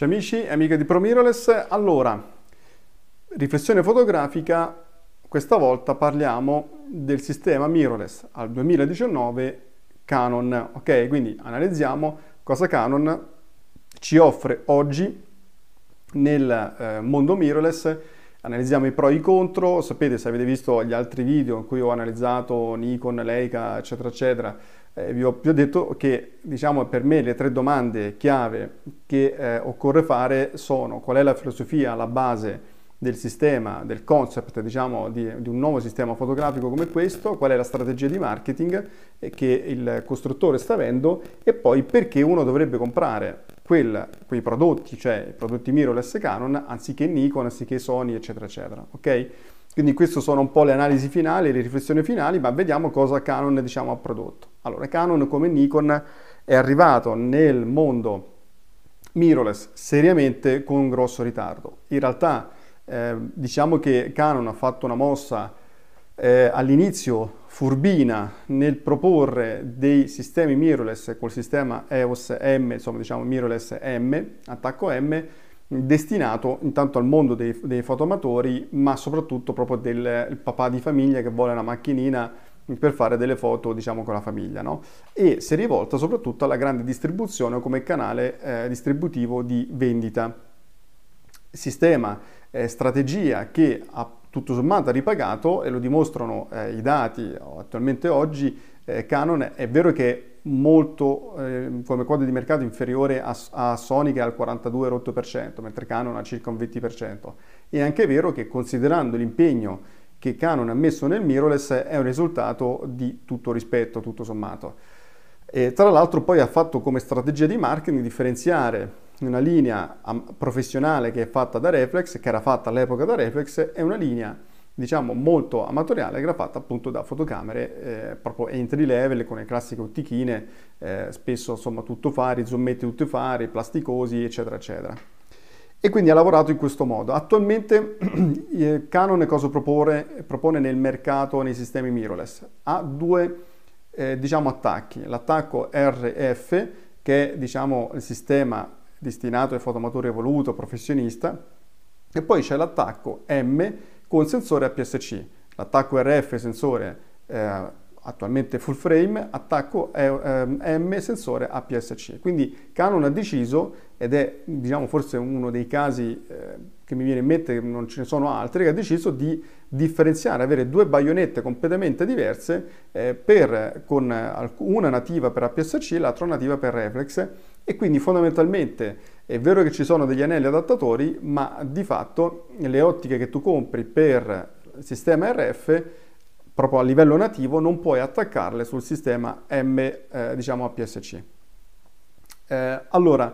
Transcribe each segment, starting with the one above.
Ciao amici e amiche di ProMirrorless, allora, riflessione fotografica, questa volta parliamo del sistema mirrorless al 2019 Canon, ok? Quindi analizziamo cosa Canon ci offre oggi nel eh, mondo mirrorless analizziamo i pro e i contro, sapete se avete visto gli altri video in cui ho analizzato Nikon, Leica, eccetera, eccetera, eh, vi, ho, vi, ho, detto che diciamo per me le tre domande chiave che eh, occorre fare sono qual è la filosofia, la base del sistema, del concept diciamo, di, di, un nuovo sistema fotografico come questo, qual è la strategia di marketing che il costruttore sta avendo e poi perché uno dovrebbe comprare quel, quei prodotti, cioè i prodotti mirrorless Canon, anziché Nikon, anziché Sony, eccetera, eccetera. Ok? Quindi queste sono un po' le analisi finali, le riflessioni finali, ma vediamo cosa Canon diciamo, ha prodotto. Allora, Canon come Nikon è arrivato nel mondo mirrorless seriamente con un grosso ritardo. In realtà eh, diciamo che Canon ha fatto una mossa eh, all'inizio furbina nel proporre dei sistemi mirrorless col sistema EOS M, insomma diciamo mirrorless M, attacco M, destinato intanto al mondo dei, dei fotoamatori, ma soprattutto proprio del papà di famiglia che vuole una macchinina per fare delle foto diciamo con la famiglia no? e si è rivolta soprattutto alla grande distribuzione come canale eh, distributivo di vendita sistema eh, strategia che ha tutto sommato ripagato e lo dimostrano eh, i dati attualmente oggi, eh, Canon è vero che è molto eh, come quota di mercato inferiore a, a Sony che è al 42,8%, mentre Canon ha circa un 20%. È anche vero che considerando l'impegno che Canon ha messo nel mirrorless è un risultato di tutto rispetto, tutto sommato. E tra l'altro poi ha fatto come strategia di marketing differenziare una linea professionale che è fatta da Reflex, che era fatta all'epoca da Reflex, e una linea diciamo molto amatoriale che era fatta appunto da fotocamere eh, proprio entry level con le classiche ottichine, eh, spesso insomma tutto fari, zoometti tutto fari, plasticosi eccetera eccetera. E quindi ha lavorato in questo modo. Attualmente Canon cosa propone, propone nel mercato nei sistemi mirrorless? Ha due eh, diciamo attacchi, l'attacco RF che è diciamo il sistema destinato ai fotoamatori evoluto, professionista, e poi c'è l'attacco M con sensore APS-C, l'attacco RF sensore eh, attualmente full frame, attacco eh, M sensore APS-C. Quindi Canon ha deciso, ed è diciamo forse uno dei casi eh, che mi viene in mente, non ce ne sono altri, che ha deciso di differenziare, avere due baionette completamente diverse eh, per, con una nativa per APS-C e l'altra nativa per Reflex e quindi fondamentalmente è vero che ci sono degli anelli adattatori, ma di fatto le ottiche che tu compri per sistema RF proprio a livello nativo non puoi attaccarle sul sistema M eh, diciamo APS-C. Eh, allora,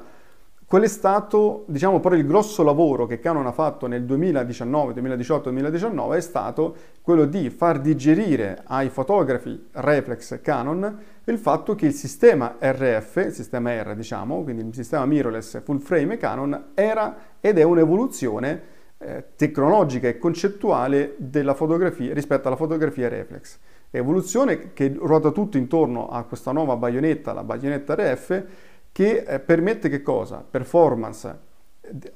Qual è stato, diciamo, però il grosso lavoro che Canon ha fatto nel 2019, 2018, 2019 è stato quello di far digerire ai fotografi reflex Canon il fatto che il sistema RF, il sistema R diciamo, quindi il sistema mirrorless full frame Canon era ed è un'evoluzione eh, tecnologica e concettuale della fotografia rispetto alla fotografia reflex. Evoluzione che ruota tutto intorno a questa nuova baionetta, la baionetta RF, che eh, permette che cosa? Performance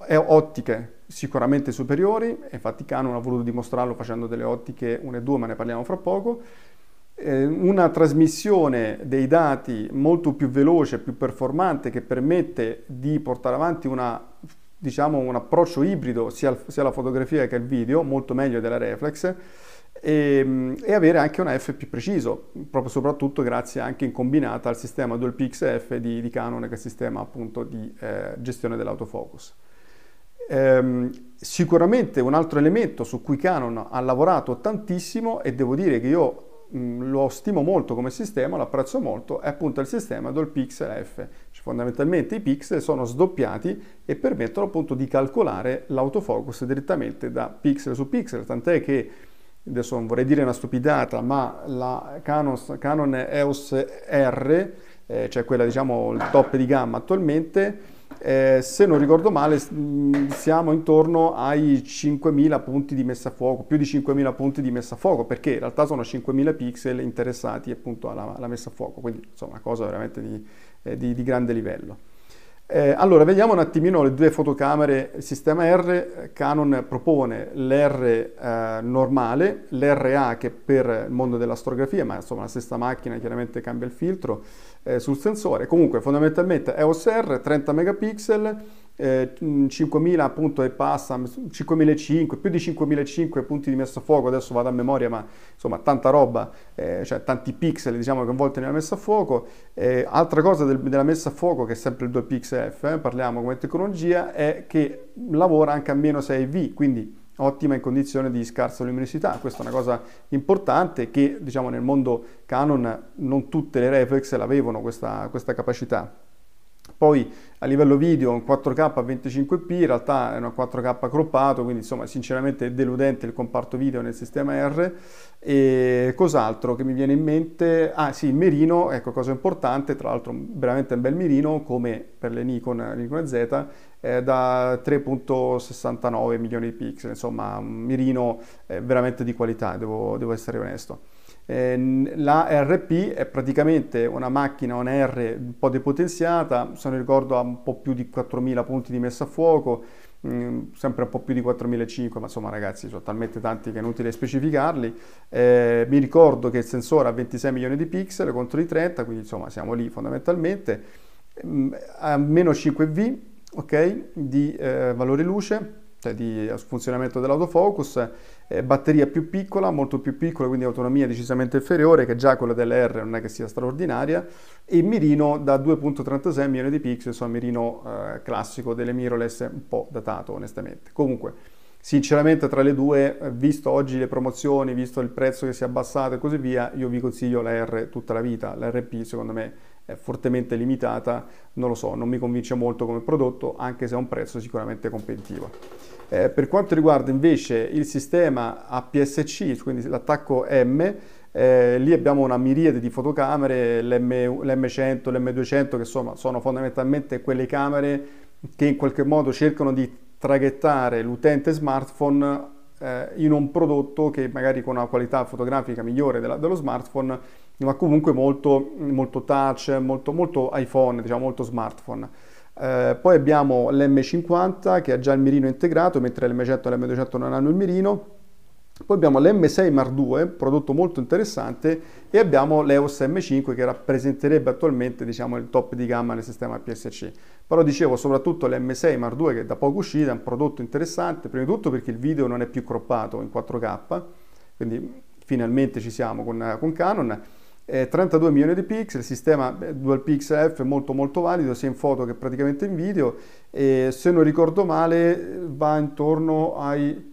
e ottiche sicuramente superiori, infatti Canon ha voluto dimostrarlo facendo delle ottiche 1 e 2, ma ne parliamo fra poco, eh, una trasmissione dei dati molto più veloce, più performante, che permette di portare avanti una, diciamo, un approccio ibrido sia, alla fotografia che al video, molto meglio della reflex, e, ehm, e, avere anche un F più preciso, proprio soprattutto grazie anche in combinata al sistema Dual Pix F di, di Canon, che è il sistema appunto di eh, gestione dell'autofocus. Ehm, sicuramente un altro elemento su cui Canon ha lavorato tantissimo e devo dire che io lo stimo molto come sistema, lo apprezzo molto, è appunto il sistema Dual Pixel F, fondamentalmente i pixel sono sdoppiati e permettono appunto di calcolare l'autofocus direttamente da pixel su pixel, tant'è che adesso non vorrei dire una stupidata, ma la Canon, Canon EOS R, eh, cioè quella diciamo il top di gamma attualmente, eh, se non ricordo male siamo intorno ai 5.000 punti di messa a fuoco, più di 5.000 punti di messa a fuoco, perché in realtà sono 5.000 pixel interessati appunto alla, alla messa a fuoco, quindi insomma una cosa veramente di, eh, di, di grande livello. Eh, allora, vediamo un attimino le due fotocamere sistema R. Canon propone l'R eh, normale, l'RA che per il mondo dell'astrografia, ma insomma la stessa macchina chiaramente cambia il filtro eh, sul sensore. Comunque fondamentalmente EOS R 30 megapixel, eh, 5000 appunto e passa, 5005, più di 5005 punti di messa a fuoco, adesso vado a memoria, ma insomma tanta roba, eh, cioè tanti pixel diciamo coinvolti nella messa a fuoco. Eh, altra cosa del, della messa a fuoco, che è sempre il 2pixF, eh, parliamo come tecnologia, è che lavora anche a meno 6V, quindi ottima in condizione di scarsa luminosità. Questa è una cosa importante che diciamo nel mondo Canon non tutte le reflex l'avevano questa, questa capacità. Poi a livello video un 4K a 25p, in realtà è una 4K croppato, quindi insomma sinceramente è deludente il comparto video nel sistema R. E cos'altro che mi viene in mente? Ah sì, il mirino, ecco cosa importante, tra l'altro veramente un bel mirino come per le Nikon, Nikon Z, eh, da 3.69 milioni di pixel, insomma un mirino eh, veramente di qualità, devo, devo essere onesto. Eh, la RP è praticamente una macchina, una R un po' depotenziata, se non ricordo ha un po' più di 4000 punti di messa a fuoco, mm, sempre un po' più di 4500, ma insomma ragazzi sono talmente tanti che è inutile specificarli. Eh, mi ricordo che il sensore ha 26 milioni di pixel contro i 30, quindi insomma siamo lì fondamentalmente. Mh, a meno 5V ok, di eh, valore luce cioè di funzionamento dell'autofocus, eh, batteria più piccola, molto più piccola, quindi autonomia decisamente inferiore, che già quella dell'R non è che sia straordinaria, e mirino da 2.36 milioni di pixel, insomma mirino eh, classico delle mirrorless, un po' datato onestamente. Comunque, sinceramente tra le due, eh, visto oggi le promozioni, visto il prezzo che si è abbassato e così via, io vi consiglio la R tutta la vita, la RP secondo me è fortemente limitata, non lo so, non mi convince molto come prodotto, anche se ha un prezzo sicuramente competitivo. Eh, per quanto riguarda invece il sistema APS-C, quindi l'attacco M, eh, lì abbiamo una miriade di fotocamere, l'M, l'M100, l'M200, che insomma sono fondamentalmente quelle camere che in qualche modo cercano di traghettare l'utente smartphone eh, in un prodotto che magari con una qualità fotografica migliore della, dello smartphone, ma comunque molto, molto touch, molto, molto iPhone, diciamo molto smartphone. Eh, poi abbiamo l'M50 che ha già il mirino integrato, mentre l'M100 e l'M200 non hanno il mirino. Poi abbiamo l'M6 Mark II, prodotto molto interessante, e abbiamo l'EOS M5 che rappresenterebbe attualmente diciamo, il top di gamma nel sistema PSC. Però dicevo soprattutto l'M6 Mark II che è da poco uscita, è un prodotto interessante, prima di tutto perché il video non è più croppato in 4K, quindi finalmente ci siamo con, con Canon, eh, 32 milioni di pixel, sistema Dual Pixel F molto molto valido sia in foto che praticamente in video e se non ricordo male va intorno ai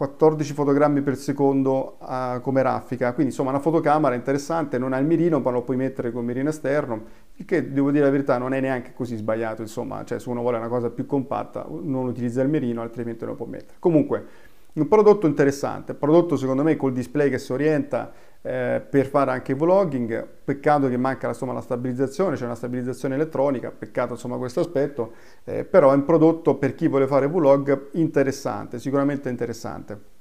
14 fotogrammi per secondo uh, come raffica, quindi insomma una fotocamera interessante, non ha il mirino ma lo puoi mettere con mirino esterno, il che devo dire la verità non è neanche così sbagliato, insomma, cioè se uno vuole una cosa più compatta non utilizza il mirino altrimenti lo può mettere. Comunque un prodotto interessante, prodotto secondo me col display che si orienta eh, per fare anche vlogging, peccato che manca insomma, la stabilizzazione, c'è una stabilizzazione elettronica, peccato insomma questo aspetto, eh, però è un prodotto per chi vuole fare vlog interessante, sicuramente interessante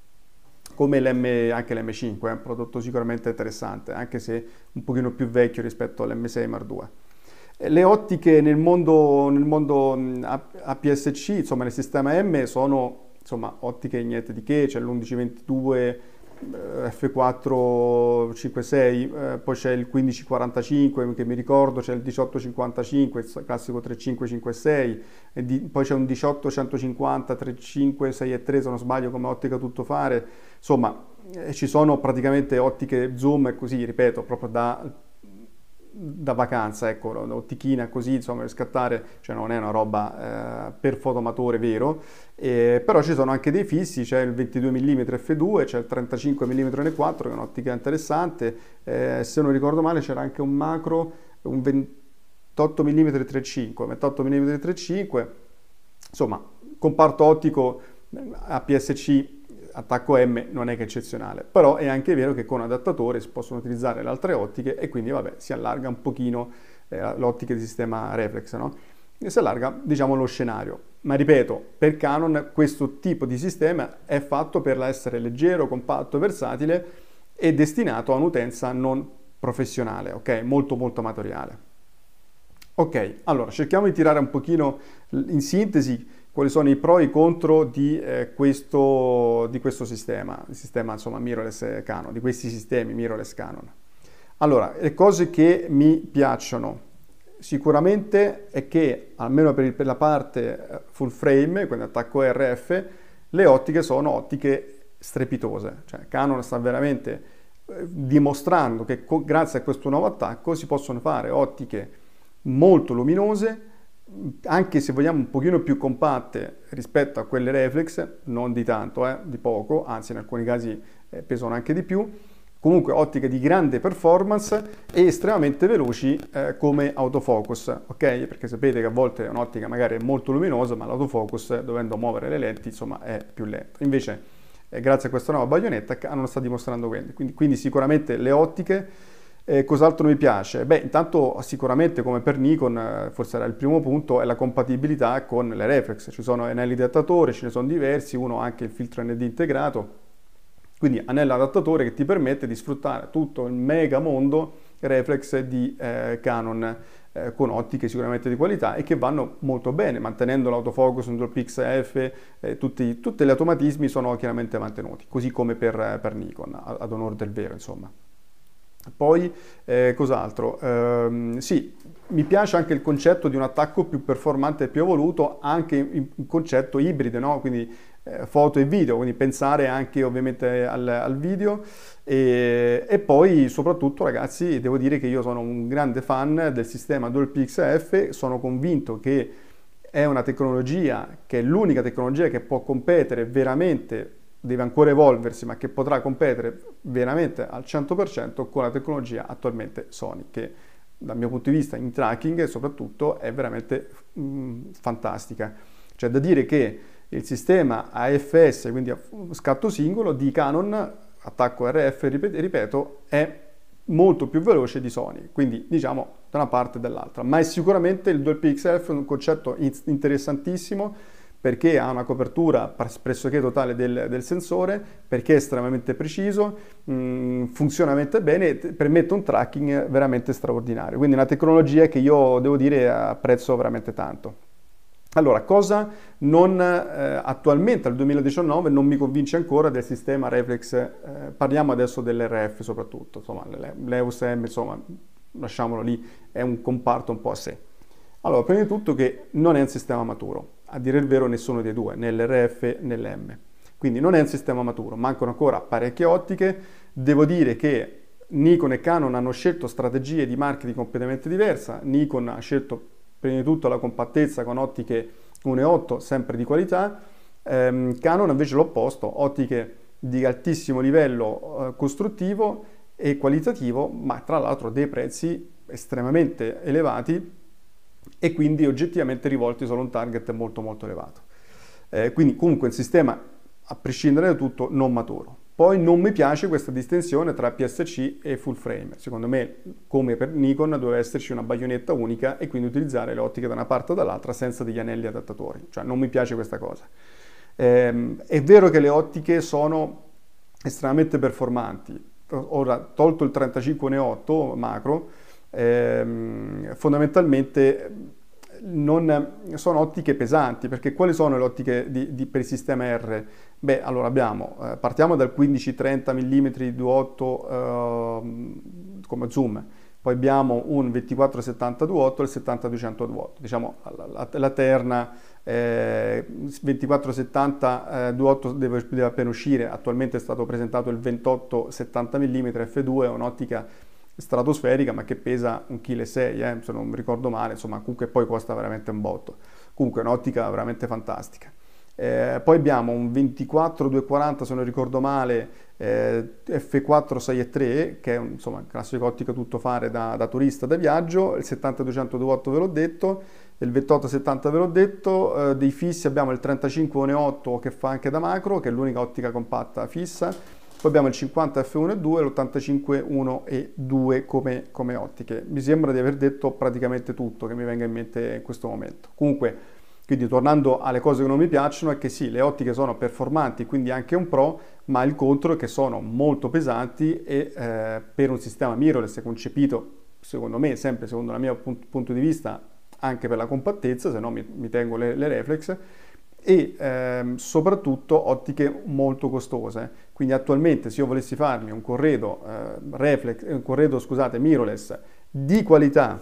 come l'M, anche l'M5, è un prodotto sicuramente interessante, anche se un pochino più vecchio rispetto all'M6 Mark II. Le ottiche nel mondo, nel mondo APS-C, insomma nel sistema M, sono insomma, ottiche niente di che, c'è l'1122 F456, eh, poi c'è il 1545 che mi ricordo, c'è il 1855, il classico 3556, di, poi c'è un 18150 3563 se non sbaglio come ottica tuttofare, insomma eh, ci sono praticamente ottiche zoom e così, ripeto, proprio da da vacanza, ecco, l'ottichina così, insomma, per scattare, cioè non è una roba eh, per fotomatore vero, eh, però ci sono anche dei fissi, c'è il 22 mm f2, c'è il 35 mm n4, che è un'ottica interessante, eh, se non ricordo male c'era anche un macro, un 28 28 mm 3.5, 28 mm 3.5, insomma, comparto ottico APS-C attacco M non è che eccezionale, però è anche vero che con adattatore si possono utilizzare le altre ottiche e quindi vabbè si allarga un pochino eh, l'ottica di sistema reflex, no? E si allarga diciamo lo scenario. Ma ripeto, per Canon questo tipo di sistema è fatto per essere leggero, compatto, versatile e destinato a un'utenza non professionale, ok? Molto molto amatoriale. Ok, allora cerchiamo di tirare un pochino in sintesi quali sono i pro e i contro di, eh, questo, di questo, sistema, il sistema insomma mirrorless Canon, di questi sistemi mirrorless Canon. Allora, le cose che mi piacciono sicuramente è che, almeno per, il, per la parte eh, full frame, quindi attacco RF, le ottiche sono ottiche strepitose, cioè Canon sta veramente eh, dimostrando che grazie a questo nuovo attacco si possono fare ottiche molto luminose, anche se vogliamo un pochino più compatte rispetto a quelle reflex, non di tanto, eh, di poco, anzi in alcuni casi eh, pesano anche di più, comunque ottiche di grande performance e estremamente veloci eh, come autofocus, ok? Perché sapete che a volte un'ottica magari è molto luminosa, ma l'autofocus dovendo muovere le lenti insomma è più lento. Invece eh, grazie a questa nuova baionetta hanno sta dimostrando quindi, quindi, quindi sicuramente le ottiche eh, cos'altro mi piace? Beh, intanto sicuramente come per Nikon, eh, forse era il primo punto, è la compatibilità con le reflex. Ci sono anelli di adattatore, ce ne sono diversi, uno ha anche il filtro ND integrato. Quindi anello adattatore che ti permette di sfruttare tutto il mega mondo reflex di eh, Canon eh, con ottiche sicuramente di qualità e che vanno molto bene, mantenendo l'autofocus, un dual pix F, eh, tutti, tutti gli automatismi sono chiaramente mantenuti, così come per, per Nikon, ad onore del vero insomma. Poi, eh, cos'altro? Eh, sì, mi piace anche il concetto di un attacco più performante e più evoluto, anche in concetto ibrido, no? quindi eh, foto e video, quindi pensare anche ovviamente al, al video. E, e, poi soprattutto ragazzi devo dire che io sono un grande fan del sistema DualPix F, sono convinto che è una tecnologia che è l'unica tecnologia che può competere veramente deve ancora evolversi, ma che potrà competere veramente al 100% con la tecnologia attualmente Sony, che dal mio punto di vista in tracking soprattutto è veramente mh, mm, fantastica. C'è da dire che il sistema AFS, quindi a scatto singolo, di Canon, attacco RF, ripeto, è molto più veloce di Sony, quindi diciamo da una parte e dall'altra, ma è sicuramente il Dual PXF un concetto interessantissimo perché ha una copertura pressoché totale del, del sensore, perché è estremamente preciso, mh, mm, funziona veramente bene e permette un tracking veramente straordinario. Quindi una tecnologia che io devo dire apprezzo veramente tanto. Allora, cosa non, eh, attualmente al 2019 non mi convince ancora del sistema reflex, eh, parliamo adesso dell'RF soprattutto, insomma l'EUSM, insomma lasciamolo lì, è un comparto un po' a sé. Allora, prima di tutto che non è un sistema maturo, a dire il vero nessuno dei due, né l'RF né l'M. Quindi non è un sistema maturo, mancano ancora parecchie ottiche. Devo dire che Nikon e Canon hanno scelto strategie di marketing completamente diverse. Nikon ha scelto prima di tutto la compattezza con ottiche 1.8 sempre di qualità. Ehm, Canon invece l'opposto, ottiche di altissimo livello eh, costruttivo e qualitativo, ma tra l'altro dei prezzi estremamente elevati e quindi oggettivamente rivolti solo a un target molto molto elevato. Eh, quindi comunque il sistema, a prescindere da tutto, non maturo. Poi non mi piace questa distinzione tra PSC e full frame. Secondo me, come per Nikon, doveva esserci una baionetta unica e quindi utilizzare le ottiche da una parte o dall'altra senza degli anelli adattatori. Cioè non mi piace questa cosa. Eh, è vero che le ottiche sono estremamente performanti. Ora, tolto il 35-8 macro, ehm, fondamentalmente non sono ottiche pesanti, perché quali sono le ottiche di, di, per il sistema R? Beh, allora abbiamo, eh, partiamo dal 15-30 mm 2.8 eh, come zoom, poi abbiamo un 24-70 2.8 e il 70-200 2.8, diciamo la, la, la terna eh, 24-70 2.8 deve, deve appena uscire, attualmente è stato presentato il 28-70 mm f2, è un'ottica stratosferica ma che pesa 1,6 kg, eh, se non ricordo male, insomma comunque poi costa veramente un botto. Comunque un'ottica veramente fantastica. Eh, poi abbiamo un 24-240 se non ricordo male eh, F4 6.3 che è insomma classico ottica tutto fare da, da turista da viaggio, il 70-200 ve l'ho detto, il 28-70 ve l'ho detto, eh, dei fissi abbiamo il 35-1.8 che fa anche da macro che è l'unica ottica compatta fissa, poi abbiamo il 50 F1 e 2 e l'85 1 e 2 come, come ottiche. Mi sembra di aver detto praticamente tutto che mi venga in mente in questo momento. Comunque quindi tornando alle cose che non mi piacciono è che sì, le ottiche sono performanti, quindi anche un pro, ma il contro è che sono molto pesanti e eh, per un sistema mirrorless concepito, secondo me, sempre secondo il mio punto di vista, anche per la compattezza, se no mi, mi tengo le, le, reflex, e ehm, soprattutto ottiche molto costose. Quindi attualmente se io volessi farmi un corredo, eh, reflex, un corredo scusate, mirrorless di qualità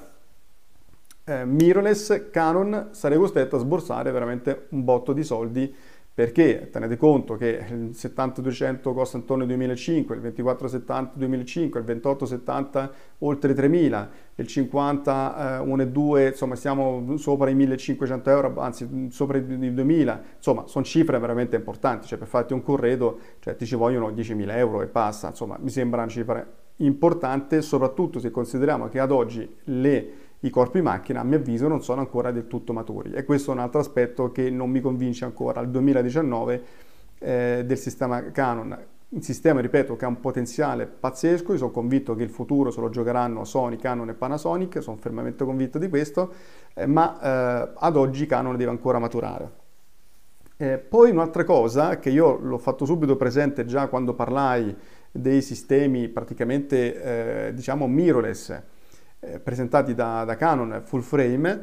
eh, mirrorless Canon sarei costretto a sborsare veramente un botto di soldi perché? Tenete conto che il 70-200 costa intorno ai 2005, il 24-70 2005, il 28-70 oltre 3000, il 50 eh, 1 e 2 insomma siamo sopra i 1500 euro, anzi sopra i 2000, insomma sono cifre veramente importanti, cioè per farti un corredo cioè, ti ci vogliono 10.000 euro e passa, insomma mi sembra una cifra importante soprattutto se consideriamo che ad oggi le i corpi macchina a mio avviso non sono ancora del tutto maturi. E questo è un altro aspetto che non mi convince ancora. Al 2019 eh, del sistema Canon un sistema, ripeto, che ha un potenziale pazzesco, io sono convinto che il futuro se lo giocheranno Sony, Canon e Panasonic, sono fermamente convinto di questo, eh, ma eh, ad oggi Canon deve ancora maturare. Eh, poi un'altra cosa che io l'ho fatto subito presente già quando parlai dei sistemi praticamente, eh, diciamo, mirrorless, eh, presentati da, da, Canon full frame,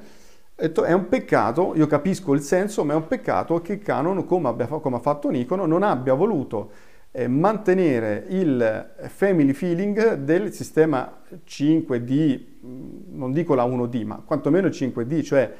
è un peccato, io capisco il senso, ma è un peccato che Canon, come, abbia, come ha fatto Nikon, non abbia voluto eh, mantenere il family feeling del sistema 5D, mm, non dico la 1D, ma quantomeno il 5D, cioè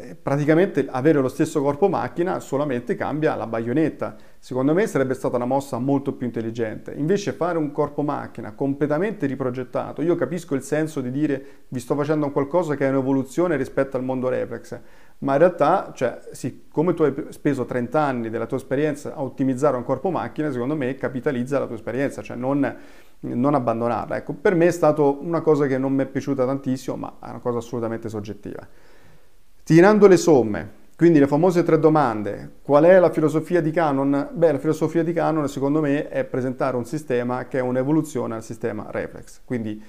eh, praticamente avere lo stesso corpo macchina solamente cambia la baionetta. Secondo me sarebbe stata una mossa molto più intelligente. Invece fare un corpo macchina completamente riprogettato, io capisco il senso di dire vi sto facendo qualcosa che è un'evoluzione rispetto al mondo reflex, ma in realtà, cioè, siccome tu hai speso 30 anni della tua esperienza a ottimizzare un corpo macchina, secondo me capitalizza la tua esperienza, cioè non, non abbandonarla. Ecco, per me è stata una cosa che non mi è piaciuta tantissimo, ma è una cosa assolutamente soggettiva. Tirando le somme, quindi le famose tre domande, qual è la filosofia di Canon? Beh, la filosofia di Canon secondo me è presentare un sistema che è un'evoluzione al sistema reflex. Quindi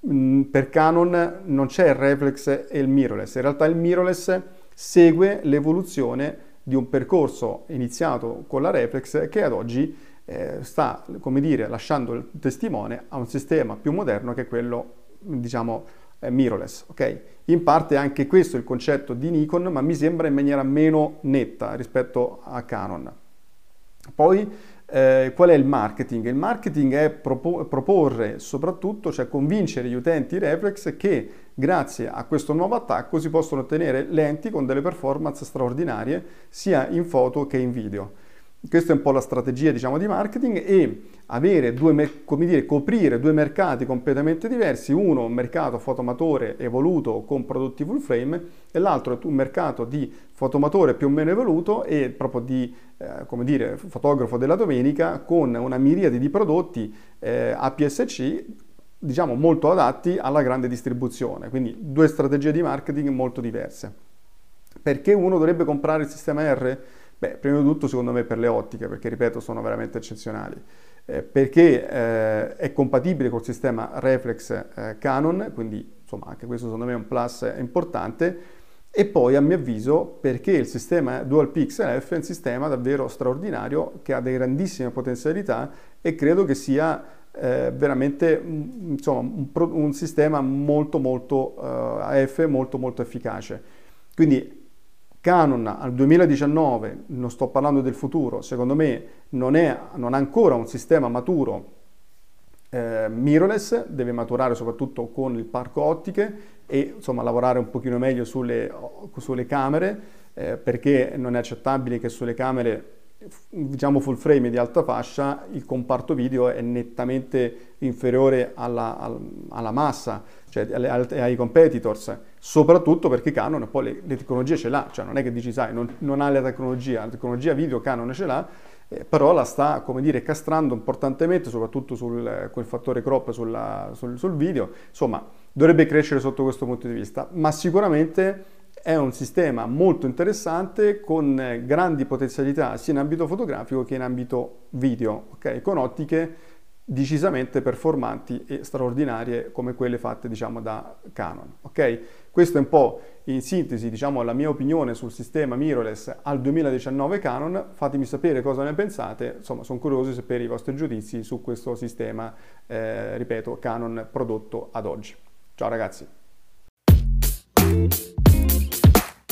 mh, per Canon non c'è il reflex e il mirrorless, in realtà il mirrorless segue l'evoluzione di un percorso iniziato con la reflex che ad oggi eh, sta, come dire, lasciando il testimone a un sistema più moderno che è quello, diciamo, eh, mirrorless, ok? In parte anche questo è il concetto di Nikon, ma mi sembra in maniera meno netta rispetto a Canon. Poi eh, qual è il marketing? Il marketing è propo- proporre soprattutto, cioè convincere gli utenti reflex che grazie a questo nuovo attacco si possono ottenere lenti con delle performance straordinarie sia in foto che in video. Questa è un po' la strategia diciamo, di marketing e avere due, come dire, coprire due mercati completamente diversi, uno un mercato fotomatore evoluto con prodotti full frame e l'altro un mercato di fotomatore più o meno evoluto e proprio di eh, come dire, fotografo della domenica con una miriade di prodotti eh, APS-C diciamo molto adatti alla grande distribuzione, quindi due strategie di marketing molto diverse. Perché uno dovrebbe comprare il sistema R? Beh, prima di tutto secondo me per le ottiche, perché ripeto sono veramente eccezionali, eh, perché eh, è compatibile col sistema reflex eh, Canon, quindi insomma anche questo secondo me è un plus importante, e poi a mio avviso perché il sistema Dual Pixel F è un sistema davvero straordinario che ha delle grandissime potenzialità e credo che sia eh, veramente insomma, un, un, sistema molto molto uh, AF molto molto efficace. Quindi Canon al 2019, non sto parlando del futuro, secondo me non, è, non ha ancora un sistema maturo eh, mirrorless, deve maturare soprattutto con il parco ottiche e insomma lavorare un pochino meglio sulle, sulle camere eh, perché non è accettabile che sulle camere diciamo full frame di alta fascia, il comparto video è nettamente inferiore alla, alla massa, cioè ai competitors, soprattutto perché Canon poi le, le tecnologie ce l'ha, cioè non è che dici sai non, non ha la tecnologia, la tecnologia video Canon ce l'ha, eh, però la sta, come dire, castrando importantemente, soprattutto sul, il fattore crop sulla, sul, sul video, insomma dovrebbe crescere sotto questo punto di vista, ma sicuramente è un sistema molto interessante con grandi potenzialità sia in ambito fotografico che in ambito video, okay? con ottiche decisamente performanti e straordinarie come quelle fatte diciamo da Canon. Okay? Questo è un po' in sintesi diciamo, la mia opinione sul sistema mirrorless al 2019 Canon, fatemi sapere cosa ne pensate, insomma sono curioso di sapere i vostri giudizi su questo sistema, eh, ripeto, Canon prodotto ad oggi. Ciao ragazzi!